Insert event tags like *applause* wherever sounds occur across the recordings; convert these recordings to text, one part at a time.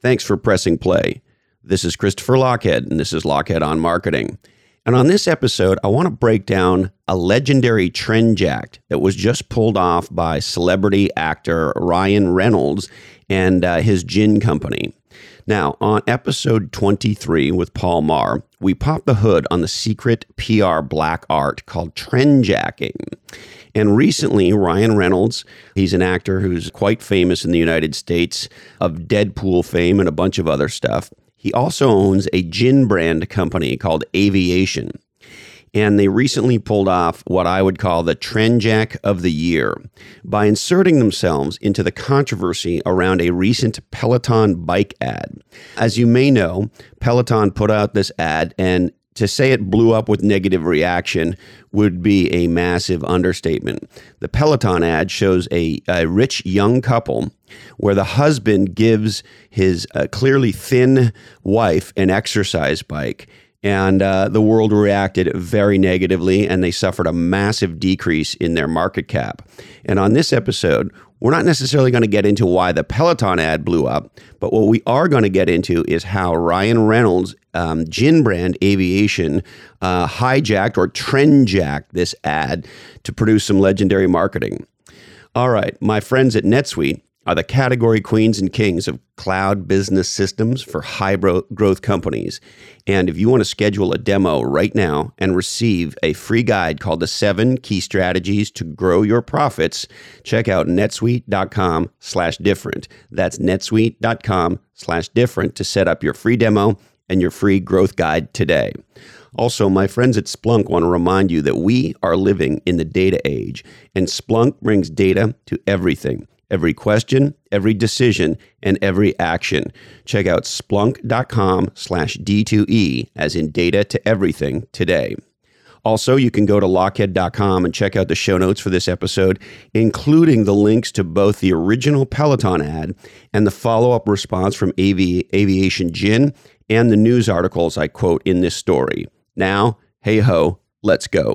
Thanks for pressing play. This is Christopher Lochhead, and this is Lochhead on Marketing. And on this episode, I want to break down a legendary trend jack that was just pulled off by celebrity actor Ryan Reynolds and uh, his gin company. Now, on episode 23 with Paul Maher, we pop the hood on the secret PR black art called trend jacking. And recently, Ryan Reynolds, he's an actor who's quite famous in the United States of Deadpool fame and a bunch of other stuff. He also owns a gin brand company called Aviation. And they recently pulled off what I would call the trend jack of the year by inserting themselves into the controversy around a recent Peloton bike ad. As you may know, Peloton put out this ad, and to say it blew up with negative reaction would be a massive understatement. The Peloton ad shows a, a rich young couple where the husband gives his uh, clearly thin wife an exercise bike. And uh, the world reacted very negatively, and they suffered a massive decrease in their market cap. And on this episode, we're not necessarily going to get into why the Peloton ad blew up, but what we are going to get into is how Ryan Reynolds' um, gin brand aviation uh, hijacked or trendjacked this ad to produce some legendary marketing. All right, my friends at NetSuite are the category queens and kings of cloud business systems for high growth companies. And if you want to schedule a demo right now and receive a free guide called The Seven Key Strategies to Grow Your Profits, check out netsuite.com slash different. That's netsuite.com slash different to set up your free demo and your free growth guide today. Also, my friends at Splunk want to remind you that we are living in the data age, and Splunk brings data to everything every question, every decision, and every action. Check out splunk.com slash D2E as in data to everything today. Also, you can go to lochhead.com and check out the show notes for this episode, including the links to both the original Peloton ad and the follow up response from AV, Aviation Gin and the news articles I quote in this story. Now, hey ho, let's go.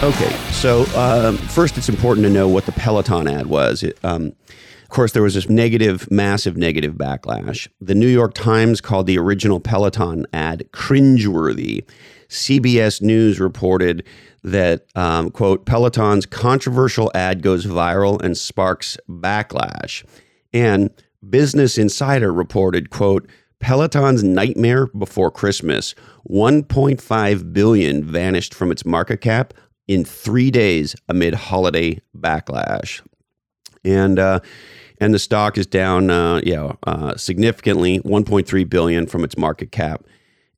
Okay, so um, first, it's important to know what the Peloton ad was. It, um, of course, there was this negative, massive negative backlash. The New York Times called the original Peloton ad cringeworthy. CBS News reported that, um, quote, Peloton's controversial ad goes viral and sparks backlash. And Business Insider reported, quote, Peloton's nightmare before Christmas, 1.5 billion vanished from its market cap in three days amid holiday backlash. And uh, and the stock is down, uh, yeah, uh, significantly, 1.3 billion from its market cap.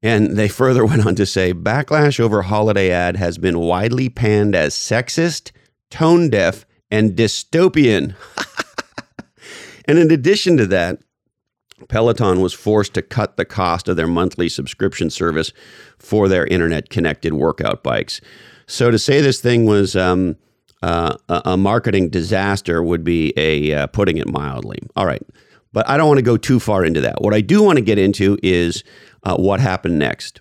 And they *laughs* further went on to say, backlash over holiday ad has been widely panned as sexist, tone deaf, and dystopian. *laughs* and in addition to that, Peloton was forced to cut the cost of their monthly subscription service for their internet connected workout bikes. So to say this thing was um, uh, a marketing disaster would be a uh, putting it mildly. All right, but I don't want to go too far into that. What I do want to get into is uh, what happened next.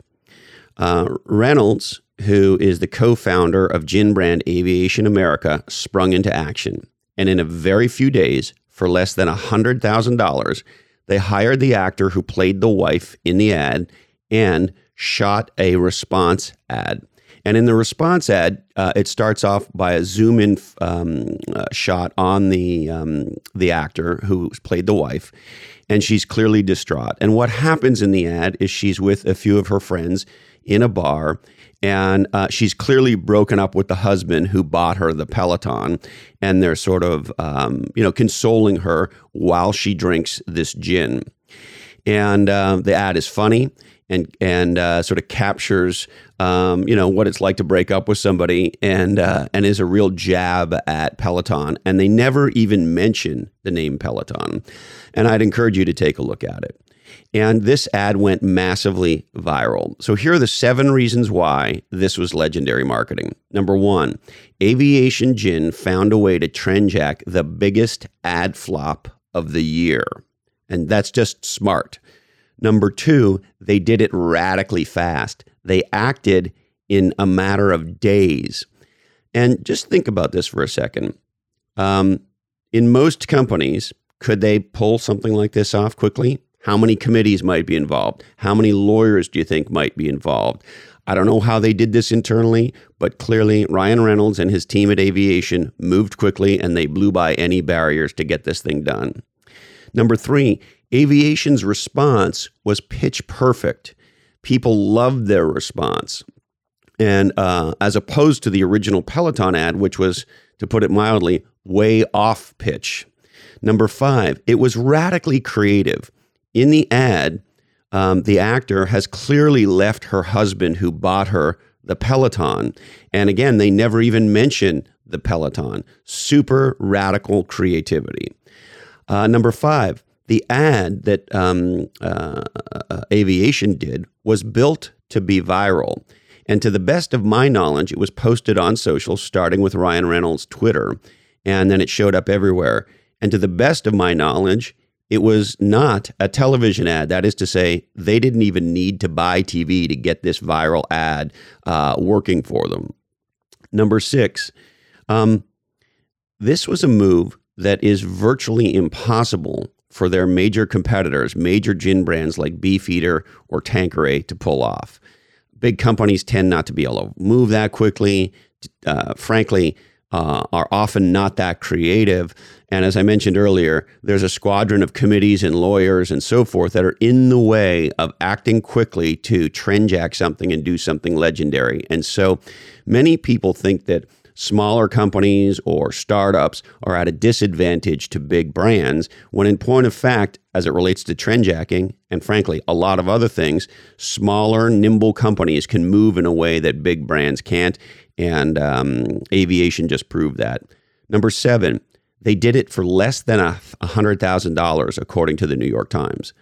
Uh, Reynolds, who is the co-founder of Gin Brand Aviation America, sprung into action, and in a very few days, for less than hundred thousand dollars, they hired the actor who played the wife in the ad and shot a response ad. And in the response ad, uh, it starts off by a zoom in um, uh, shot on the um, the actor who played the wife, and she's clearly distraught. And what happens in the ad is she's with a few of her friends in a bar, and uh, she's clearly broken up with the husband who bought her the Peloton, and they're sort of um, you know consoling her while she drinks this gin. And uh, the ad is funny and and uh, sort of captures um, you know what it's like to break up with somebody and uh, and is a real jab at Peloton. And they never even mention the name Peloton. And I'd encourage you to take a look at it and this ad went massively viral so here are the seven reasons why this was legendary marketing number one aviation gin found a way to trend jack the biggest ad flop of the year and that's just smart Number two, they did it radically fast. They acted in a matter of days. And just think about this for a second. Um, in most companies, could they pull something like this off quickly? How many committees might be involved? How many lawyers do you think might be involved? I don't know how they did this internally, but clearly Ryan Reynolds and his team at Aviation moved quickly and they blew by any barriers to get this thing done. Number three, Aviation's response was pitch perfect. People loved their response. And uh, as opposed to the original Peloton ad, which was, to put it mildly, way off pitch. Number five, it was radically creative. In the ad, um, the actor has clearly left her husband who bought her the Peloton. And again, they never even mention the Peloton. Super radical creativity. Uh, number five, the ad that um, uh, uh, Aviation did was built to be viral. And to the best of my knowledge, it was posted on social, starting with Ryan Reynolds' Twitter, and then it showed up everywhere. And to the best of my knowledge, it was not a television ad. That is to say, they didn't even need to buy TV to get this viral ad uh, working for them. Number six, um, this was a move that is virtually impossible for their major competitors, major gin brands like Beefeater or Tanqueray, to pull off. Big companies tend not to be able to move that quickly. Uh, frankly, uh, are often not that creative. And as I mentioned earlier, there's a squadron of committees and lawyers and so forth that are in the way of acting quickly to trend jack something and do something legendary. And so many people think that smaller companies or startups are at a disadvantage to big brands, when in point of fact, as it relates to trend jacking, and frankly, a lot of other things, smaller, nimble companies can move in a way that big brands can't. And um, aviation just proved that. Number seven, they did it for less than a $100,000, according to the New York Times.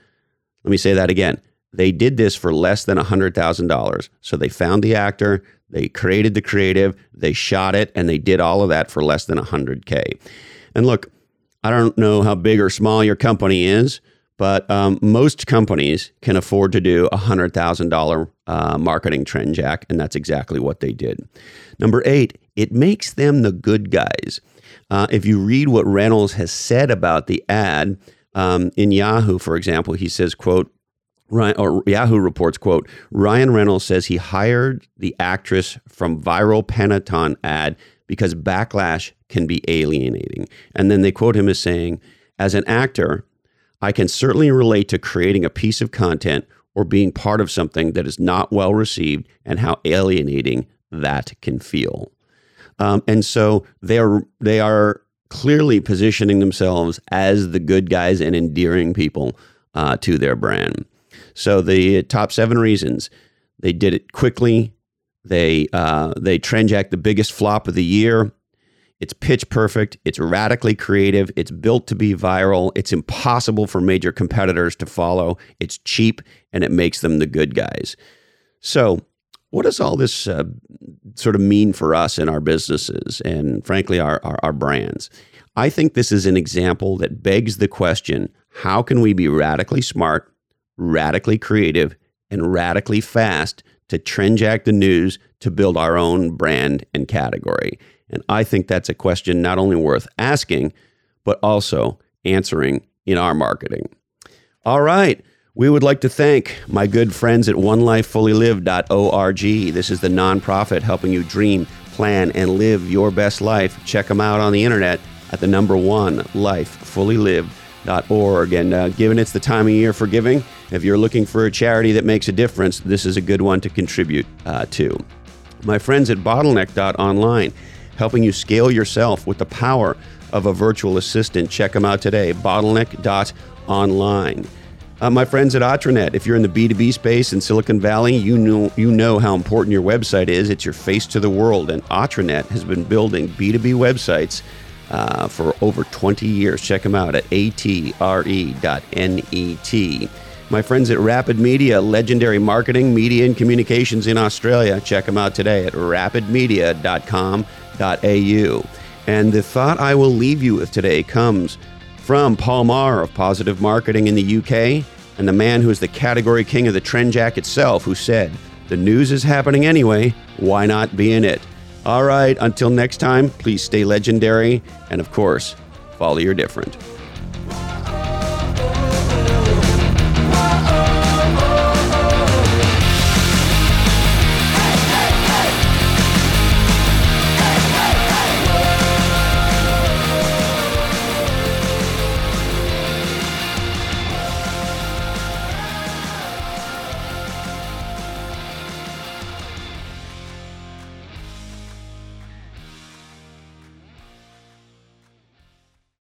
Let me say that again. They did this for less than $100,000. So they found the actor, they created the creative, they shot it, and they did all of that for less than a 100K. And look, I don't know how big or small your company is, but um, most companies can afford to do a $100,000 uh, marketing trend jack, and that's exactly what they did. Number eight, it makes them the good guys. Uh, if you read what Reynolds has said about the ad, um, in Yahoo, for example, he says, quote, Ryan, or Yahoo reports, quote, Ryan Reynolds says he hired the actress from viral Peloton ad because backlash can be alienating. And then they quote him as saying, as an actor, I can certainly relate to creating a piece of content or being part of something that is not well received and how alienating that can feel. Um, and so they are they are clearly positioning themselves as the good guys and endearing people uh, to their brand. So the top seven reasons they did it quickly. They uh, they jacked the biggest flop of the year. It's pitch perfect. It's radically creative. It's built to be viral. It's impossible for major competitors to follow. It's cheap and it makes them the good guys. So, what does all this uh, sort of mean for us in our businesses and, frankly, our, our, our brands? I think this is an example that begs the question how can we be radically smart radically creative, and radically fast to trend jack the news to build our own brand and category. And I think that's a question not only worth asking, but also answering in our marketing. All right. We would like to thank my good friends at onelifefullylived.org. This is the nonprofit helping you dream, plan, and live your best life. Check them out on the internet at the number one lifefullylived.org. And uh, given it's the time of year for giving, if you're looking for a charity that makes a difference, this is a good one to contribute uh, to. My friends at bottleneck.online, helping you scale yourself with the power of a virtual assistant. Check them out today, bottleneck.online. Uh, my friends at Atrenet, if you're in the B2B space in Silicon Valley, you know you know how important your website is. It's your face to the world, and Atrenet has been building B2B websites uh, for over 20 years. Check them out at atre.net. My friends at Rapid Media, legendary marketing, media, and communications in Australia. Check them out today at rapidmedia.com.au. And the thought I will leave you with today comes from Paul Maher of Positive Marketing in the UK, and the man who is the category king of the trend jack itself, who said, The news is happening anyway, why not be in it? All right, until next time, please stay legendary, and of course, follow your different.